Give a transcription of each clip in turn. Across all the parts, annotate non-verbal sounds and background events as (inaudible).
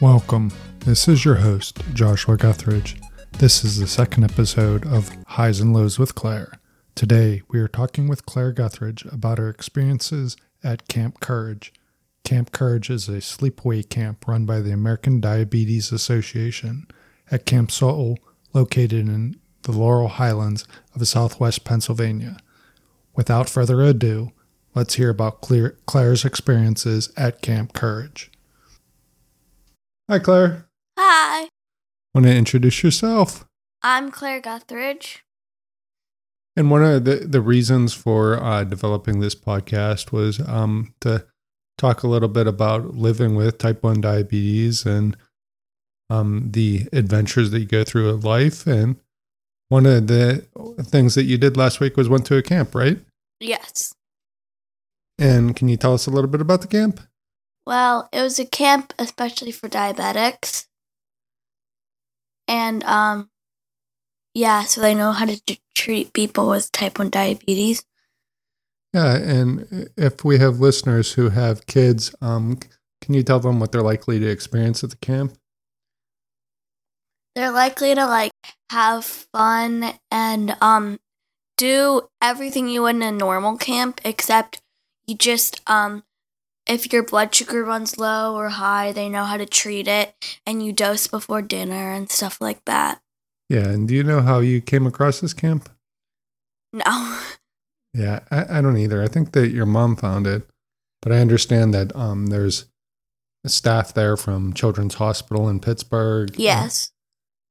Welcome. This is your host, Joshua Guthridge. This is the second episode of Highs and Lows with Claire. Today, we are talking with Claire Guthridge about her experiences at Camp Courage. Camp Courage is a sleepaway camp run by the American Diabetes Association at Camp Soul, located in the Laurel Highlands of southwest Pennsylvania. Without further ado, let's hear about Claire's experiences at Camp Courage. Hi, Claire. Hi, Want to introduce yourself? I'm Claire Guthridge. And one of the, the reasons for uh, developing this podcast was um, to talk a little bit about living with type 1 diabetes and um, the adventures that you go through in life. And one of the things that you did last week was went to a camp, right? Yes. And can you tell us a little bit about the camp? Well, it was a camp especially for diabetics. And um yeah, so they know how to treat people with type 1 diabetes. Yeah, and if we have listeners who have kids, um, can you tell them what they're likely to experience at the camp? They're likely to like have fun and um do everything you would in a normal camp except you just um if your blood sugar runs low or high, they know how to treat it and you dose before dinner and stuff like that. Yeah, and do you know how you came across this camp? No. (laughs) Yeah, I, I don't either. I think that your mom found it, but I understand that um, there's a staff there from Children's Hospital in Pittsburgh. Yes.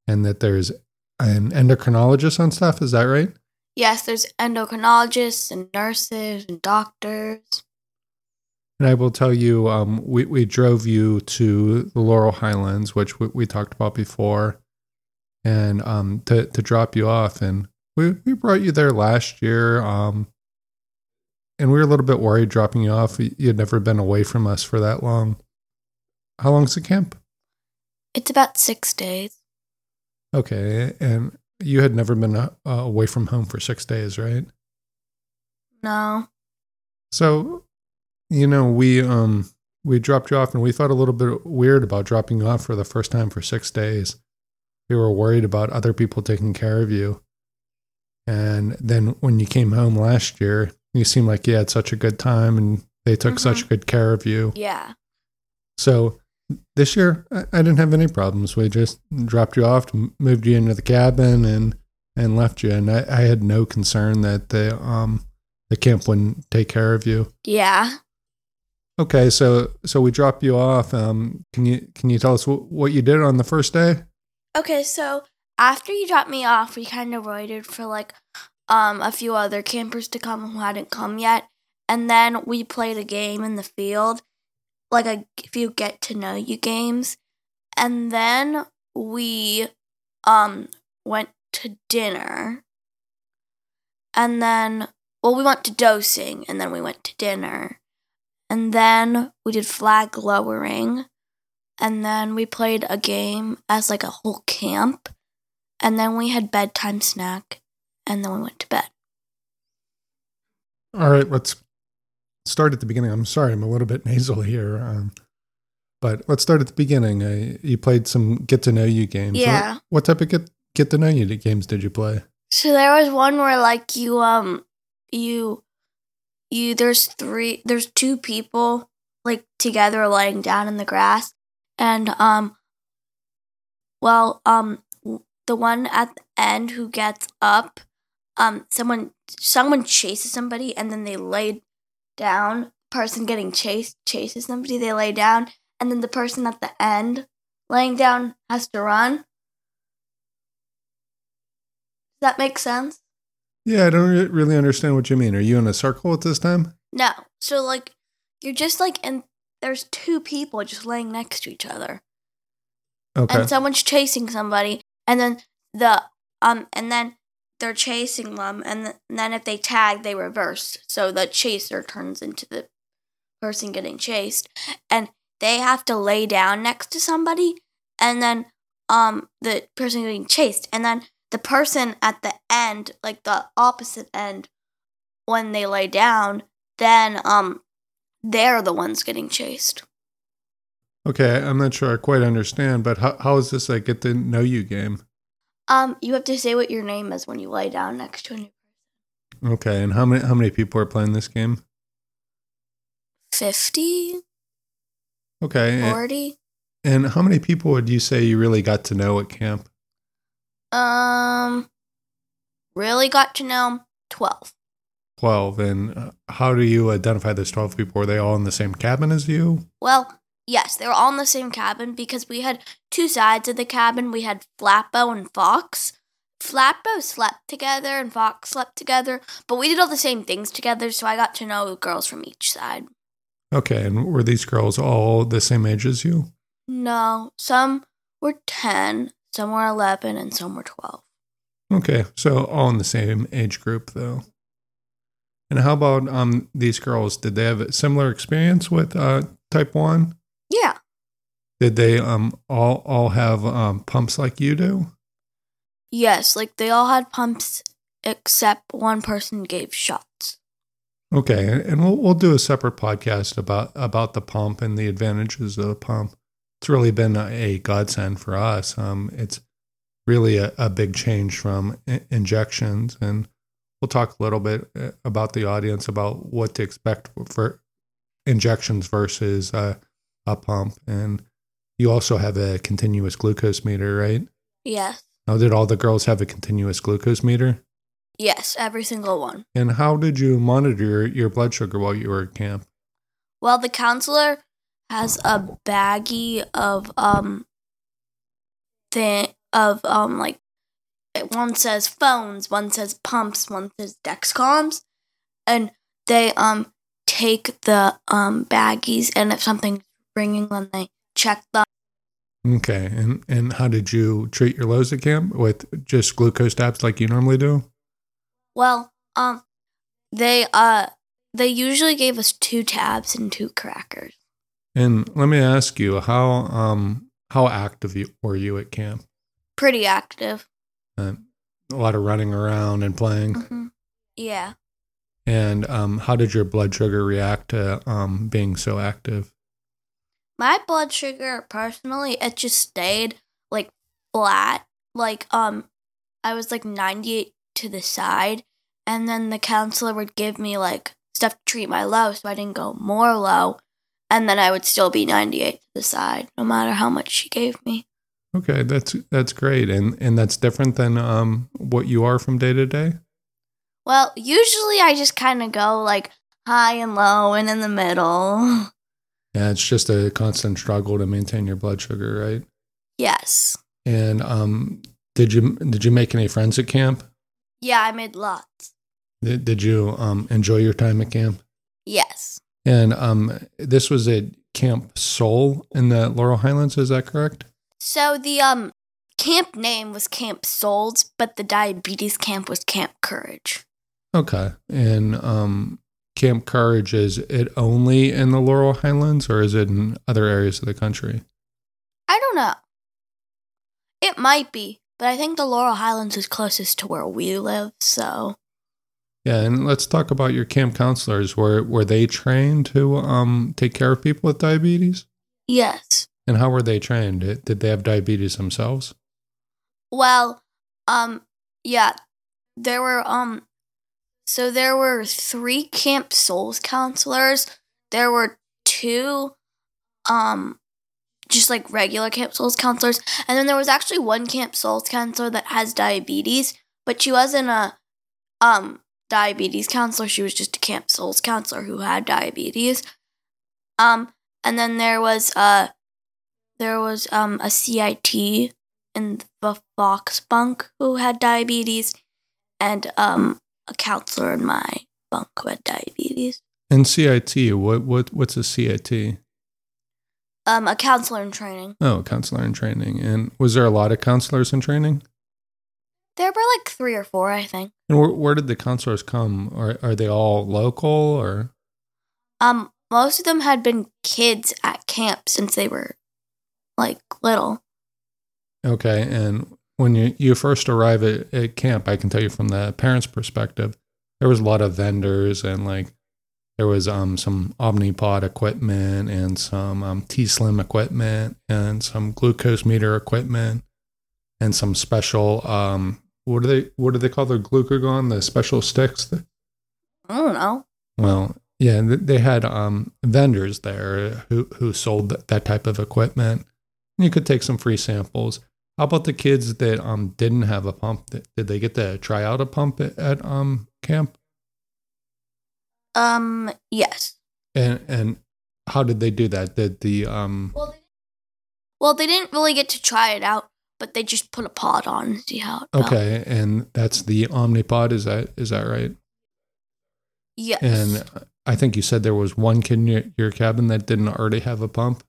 And that there's an endocrinologist on staff. Is that right? Yes, there's endocrinologists and nurses and doctors. And I will tell you, um, we, we drove you to the Laurel Highlands, which we, we talked about before, and um, to, to drop you off. And we, we brought you there last year. Um, and we were a little bit worried dropping you off. You had never been away from us for that long. How long's the camp? It's about six days. Okay. And you had never been uh, away from home for six days, right? No. So, you know, we um we dropped you off and we felt a little bit weird about dropping you off for the first time for six days. We were worried about other people taking care of you. And then when you came home last year, you seem like you had such a good time and they took Mhm. such good care of you. Yeah. So this year, I, I didn't have any problems. We just dropped you off, moved you into the cabin, and and left you. And I, I had no concern that the um the camp wouldn't take care of you. Yeah. Okay, so so we dropped you off. Um, can you can you tell us wh- what you did on the first day? Okay, so after you dropped me off, we kind of waited for like um a few other campers to come who hadn't come yet, and then we played a game in the field, like a few get to know you games, and then we um went to dinner, and then well we went to dosing, and then we went to dinner, and then we did flag lowering. And then we played a game as like a whole camp. And then we had bedtime snack and then we went to bed All right, let's start at the beginning. I'm sorry, I'm a little bit (laughs) nasal here, um, but let's start at the beginning. Uh, you played some get to know you games. What- Yeah. What, type of get get to know you games did you play? so there was one where like you um you you there's three there's two people like together laying down in the grass and um well um the one at the end who gets up um someone someone chases somebody and then they lay down person getting chased chases somebody they lay down and then the person at the end laying down has to run does that make sense Yeah, I don't really understand what you mean. Are you in a circle at this time? no so like you're just like and there's two people just laying next to each other Okay. and someone's chasing somebody and then the um and then they're chasing them and, th- and then if they tag they reverse so the chaser turns into the person getting chased and they have to lay down next to somebody and then um the person getting chased, and then the person at the end, like the opposite end, when they lay down, then um they're the ones getting chased. Okay, I'm not sure I quite understand, but how, how is this a get to know you game? Um, you have to say what your name is when you lay down next to a new person. Okay, and how many how many people are playing this game? 50, Okay, and, 40. and how many people would you say you really got to know at camp? Um, really got to know 12. 12. And uh, how do you identify those 12 people? Were they all in the same cabin as you? Well, yes, they were all in the same cabin because we had two sides of the cabin. We had Flatbow and Fox. Flatbow slept together and Fox slept together, but we did all the same things together, so I got to know girls from each side. Okay, and were these girls all the same age as you? No, some were 10, some were 11, and some were 12. Okay, so all in the same age group though. And how about um these girls? Did they have a similar experience with uh type 1? Yeah. Did they um all all have um pumps like you do? Yes, like they all had pumps except one person gave shots. Okay, and we'll we'll do a separate podcast about about the pump and the advantages of the pump. It's really been a, a godsend for us. Um, it's really a, a big change from I- injections, and we'll talk a little bit uh, about the audience about what to expect for injections versus uh, a pump. And you also have a continuous glucose meter, right? Yes. Now, did all the girls have a continuous glucose meter? Yes, every single one. And how did you monitor your, your blood sugar while you were at camp? Well, the counselor has a baggie of um thing of um like one says phones, one says pumps, one says Dexcoms, and they um take the um baggies and if something's ringing, when they check them. Okay, and and how did you treat your lows at camp with just glucose tabs like you normally do? Well, um, they uh they usually gave us two tabs and two crackers. And let me ask you, how um how active were you at camp? Pretty active. Uh, a lot of running around and playing. hmm Yeah. And um, how did your blood sugar react to um being so active? My blood sugar personally it just stayed like flat. Like um I was like 98 to the side and then the counselor would give me like stuff to treat my low so I didn't go more low and then I would still be 98 to the side no matter how much she gave me. Okay, that's that's great, and and that's different than um what you are from day to day. Well, usually I just kind of go like high and low and in the middle. (laughs) Yeah, it's just a constant struggle to maintain your blood sugar, right? Yes. And um, did you did you make any friends at camp? Yeah, I made lots. Did, did you um enjoy your time at camp? Yes. And um, this was at Camp Soul in the Laurel Highlands. Is that correct? So the um camp name was Camp Soles, but the diabetes camp was Camp Courage. Okay. And um, Camp Courage is it only in the Laurel Highlands, or is it in other areas of the country? I don't know. It might be, but I think the Laurel Highlands is closest to where we live, so Yeah, and let's talk about your camp counselors. Were were they trained to um take care of people with diabetes? yes. And how were they trained? Did did they have diabetes themselves? Well, um yeah, there were um so there were 3 Camp Soles counselors. There were 2 um just like regular Camp Soles counselors, and then there was actually one Camp Soles counselor that has diabetes, but she wasn't a um diabetes counselor, she was just a Camp Soles counselor who had diabetes. Um and then there was uh there was um a CIT in the Fox bunk who had diabetes and um a counselor in my bunk had diabetes. And CIT, what what what's a CIT? Um a counselor in training. Oh, counselor in training. And was there a lot of counselors in training? There were like 3 or 4, I think. And where, where did the counselors come? Are are they all local or? Um most of them had been kids at camp since they were like little. Okay, and when you you first arrive at, at camp, I can tell you from the parents' perspective, there was a lot of vendors and like there was um some Omnipod equipment and some um, t:slim equipment and some glucose meter equipment and some special um what do they what do they call the glucagon the special sticks that, I don't know. well yeah th- they had um vendors there who who sold that, that type of equipment you could take some free samples how about the kids that um didn't have a pump Did- they get to try out a pump at, at um camp Um, yes. and and how did they do that did the um Well, they, well, they didn't really get to try it out, but they just put a pod on and see how it felt. okay and that's the omnipod is that is that right Yes. and i think you said there was one kid in your, your cabin that didn't already have a pump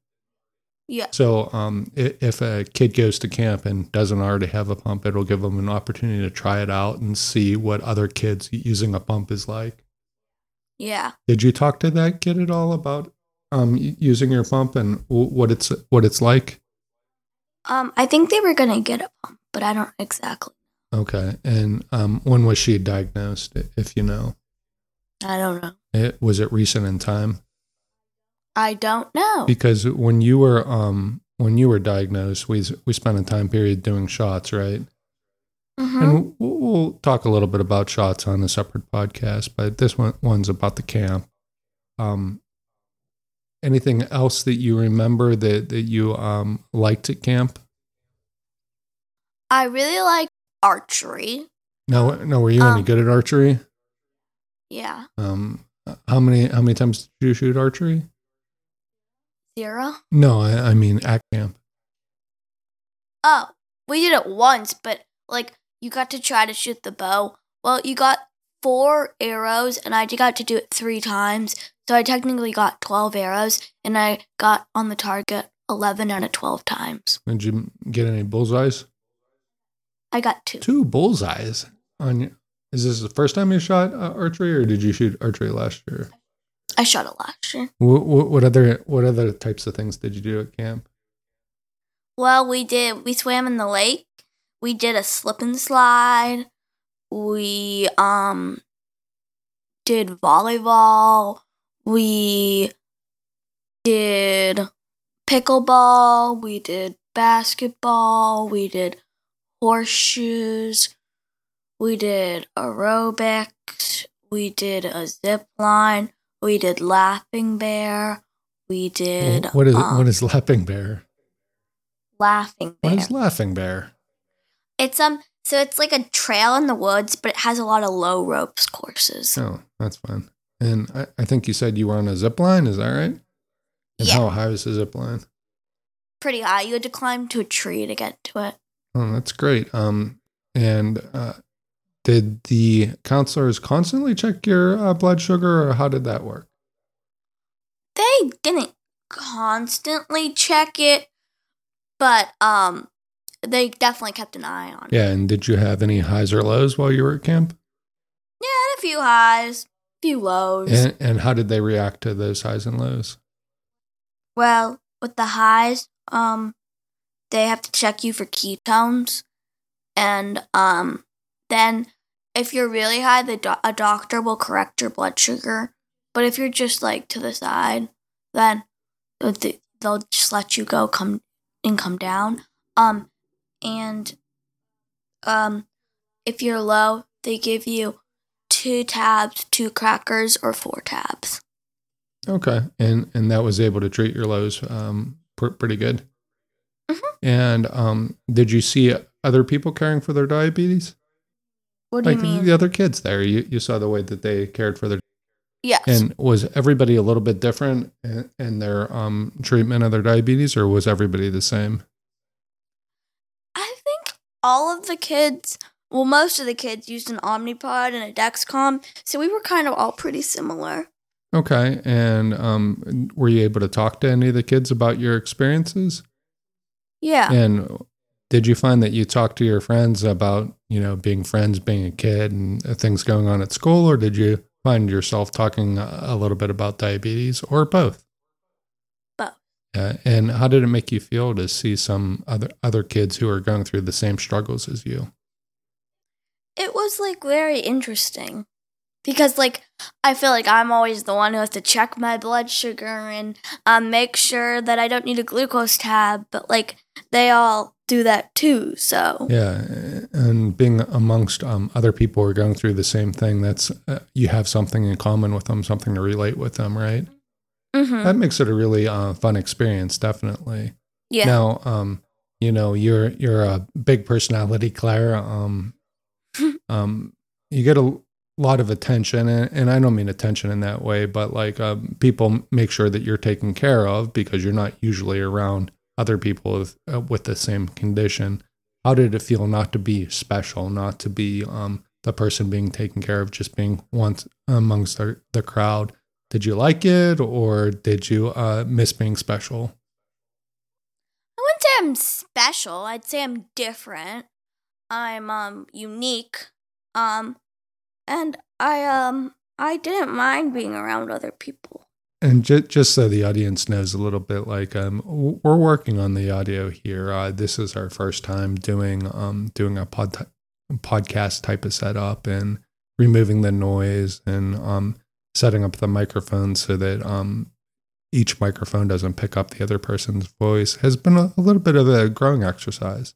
yes. So, um, if a kid goes to camp and doesn't already have a pump, it'll give them an opportunity to try it out and see what other kids using a pump is like. Yeah. Did you talk to that kid at all about um, using your pump and what it's what it's like? Um, I think they were gonna get a pump, but I don't exactly. Okay, and um, when was she diagnosed? If you know, I don't know. it, was it recent in time? I don't know. Because when you were um, when you were diagnosed, we we spent a time period doing shots, right? Mhm. And we'll, we'll talk a little bit about shots on a separate podcast, but this one one's about the camp. Um, anything else that you remember that that you um liked at camp? I really like archery. No, no. Were you any Um, good at archery? Yeah. Um, how many how many times did you shoot archery? Zero. No, I, I mean at camp. Oh, we did it once, but like you got to try to shoot the bow. Well, you got four arrows, and I got to do it three times. So I technically got 12 arrows, and I got on the target 11 out of 12 times. Did you get any bullseyes? I got two. Two bullseyes on. your- Is this the first time you shot uh, archery, or did you shoot archery last year? I shot a last year. What, what, what other what other types of things did you do at camp? Well, we did, we swam in the lake. We did a slip and slide. We, um, did volleyball. We did pickleball. We did basketball. We did horseshoes. We did aerobics. We did a zip line. We did laughing bear. We did what is um, what is laughing bear? laughing bear. What is laughing bear? It's um so it's like a trail in the woods, but it has a lot of low ropes courses. Oh, that's fun. And I, I think you said you were on a zip line. Is that right? And Yeah. how high was the zip line? Pretty high. You had to climb to a tree to get to it. Oh, that's great. Um, and uh, did the counselors constantly check your uh, blood sugar, or how did that work? They didn't constantly check it, but um they definitely kept an eye on it. Yeah. And did you have any highs or lows while you were at camp? Yeah, had a few highs, a few lows. And, and how did they react to those highs and lows? Well, with the highs, um, they have to check you for ketones, and um, then if you're really high, the do- a doctor will correct your blood sugar. But if you're just like to the side, then th- they'll just let you go come and come down. Um, and um, if you're low, they give you two tabs, two crackers, or four tabs. Okay, and and that was able to treat your lows um, pr- pretty good. Mhm. And um, did you see other people caring for their diabetes? What do Like you mean? the other kids there, you you saw the way that they cared for their. yes. And was everybody a little bit different in, in their um, treatment of their diabetes, or was everybody the same? I think all of the kids, well, most of the kids used an Omnipod and a Dexcom, so we were kind of all pretty similar. Okay, and um, were you able to talk to any of the kids about your experiences? Yeah. And did you find that you talked to your friends about, you know, being friends, being a kid, and uh, things going on at school, or did you find yourself talking a a little bit about diabetes, or both? Both. Uh, and how did it make you feel to see some other other kids who are going through the same struggles as you? It was like very interesting because like I feel like I'm always the one who has to check my blood sugar and um, make sure that I don't need a glucose tab, but like they all do that too. So Yeah, and being amongst um, other people who are going through the same thing, that's uh, you have something in common with them, something to relate with them, right? mhm. That makes it a really uh, fun experience, definitely. yeah, Now, um, you know, you're you're a big personality, Claire. Um, (laughs) um, you get a lot of attention, and, and I don't mean attention in that way, but like um, people make sure that you're taken care of because you're not usually around other people with, uh, with the same condition. How did it feel not to be special, not to be um, the person being taken care of, just being once amongst the, the crowd? Did you like it, or did you uh, miss being special? I wouldn't say I'm special. I'd say I'm different. I'm um unique. Um, and I um I didn't mind being around other people. And ju- just so the audience knows a little bit, like um, we're working on the audio here. Uh, this is our first time doing um, doing a pod podcast type of setup and removing the noise and um, setting up the microphone so that um, each microphone doesn't pick up the other person's voice has been a, a little bit of a growing exercise.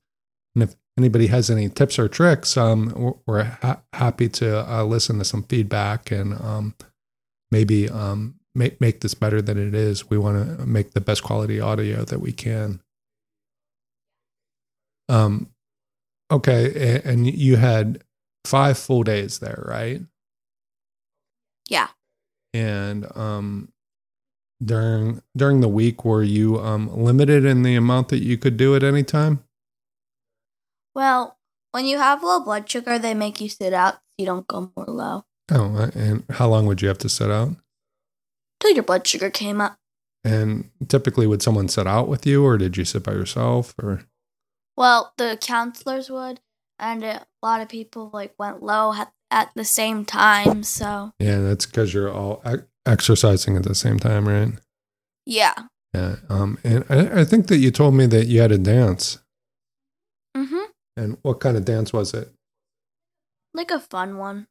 And if anybody has any tips or tricks, um, we're, we're ha- happy to uh, listen to some feedback and um, maybe um, make make this better than it is. We want to make the best quality audio that we can. Um, okay, and you had five full days there, right? Yeah. And um, during during the week, were you um limited in the amount that you could do at any time? Well, when you have low blood sugar, they make you sit out so you don't go more low Oh, and how long would you have to sit out? Your blood sugar came up. And typically, would someone sit out with you, or did you sit by yourself? Or Well, the counselors would, and a lot of people like went low at, at the same time. So yeah, that's because you're all exercising at the same time, right? yeah. Yeah. Um, and I, I think that you told me that you had a dance. Mm-hmm. And what kind of dance was it? Like a fun one.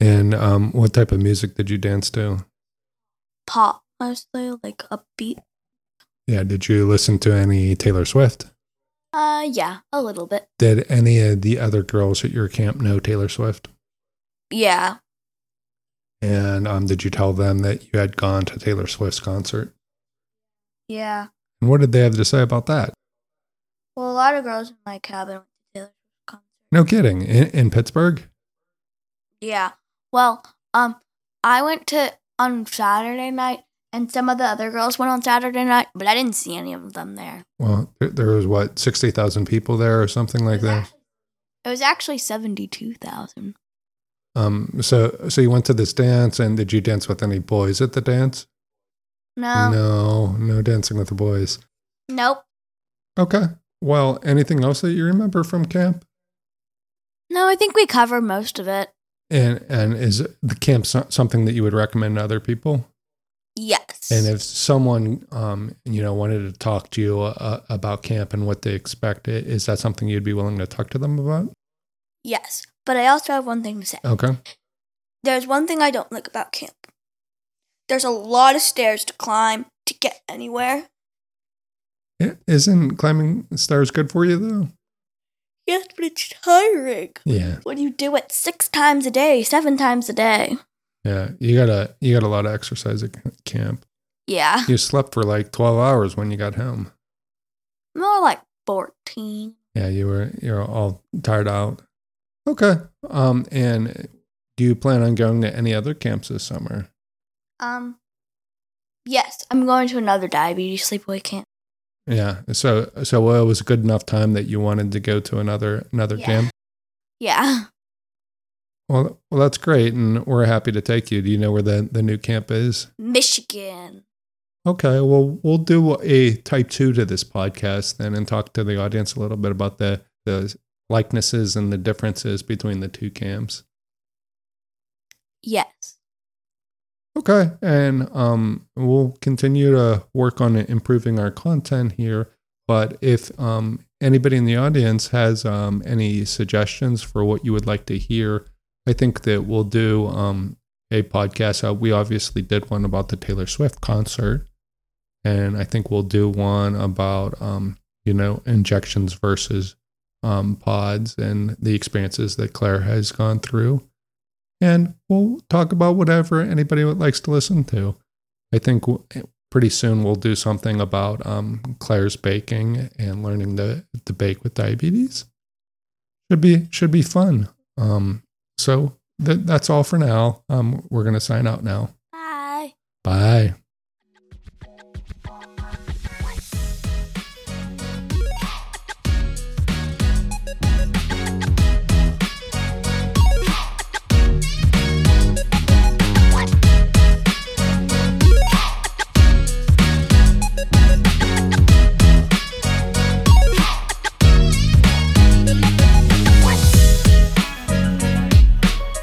And um, what type of music did you dance to? Pop mostly, like upbeat. Yeah. Did you listen to any Taylor Swift? Uh, yeah, a little bit. Did any of the other girls at your camp know Taylor Swift? Yeah. And um, did you tell them that you had gone to Taylor Swift's concert? Yeah. And what did they have to say about that? Well, a lot of girls in my cabin went to Taylor Swift concert. No kidding. In, in Pittsburgh? Yeah. Well, um, I went to on Saturday night, and some of the other girls went on Saturday night, but I didn't see any of them there. Well, there, there was what, 60,000 people there or something like that? It was actually seventy-two thousand. Um, so, so you went to this dance and did you dance with any boys at the dance? No. No, no dancing with the boys. Nope. Okay. Well, anything else that you remember from camp? No, I think we covered most of it. And and is the camp something that you would recommend to other people? Yes. And if someone, um, you know, wanted to talk to you uh, about camp and what they expect, is that something you'd be willing to talk to them about? yes. But I also have one thing to say. Okay. There's one thing I don't like about camp. There's a lot of stairs to climb to get anywhere. Isn't climbing stairs good for you though? Yes, but it's tiring. Yeah. When you do it six times a day, seven times a day. Yeah. You got a you got a lot of exercise at camp. Yeah. You slept for like 12 hours when you got home. More like 14. Yeah, you were you're all tired out. Okay. Um and do you plan on going to any other camps this summer? Um, yes, I'm going to another diabetes sleepaway camp. Yeah. So so well, it was a good enough time that you wanted to go to another another Yeah. camp. Yeah. Well, well, that's great, and we're happy to take you. Do you know where the the new camp is? Michigan. Okay. Well, we'll do a type two to this podcast then, and talk to the audience a little bit about the the likenesses and the differences between the two camps. Yes. Okay. And um, we'll continue to work on improving our content here. But if um, anybody in the audience has um, any suggestions for what you would like to hear, I think that we'll do um, a podcast. Uh, we obviously did one about the Taylor Swift concert. And I think we'll do one about, um, you know, injections versus um, pods and the experiences that Claire has gone through. And we'll talk about whatever anybody would likes to listen to. I think pretty soon we'll do something about um, Claire's baking and learning to, to bake with diabetes. Should be should be fun. Um, so th- that's all for now. Um, we're gonna sign out now. Bye. Bye.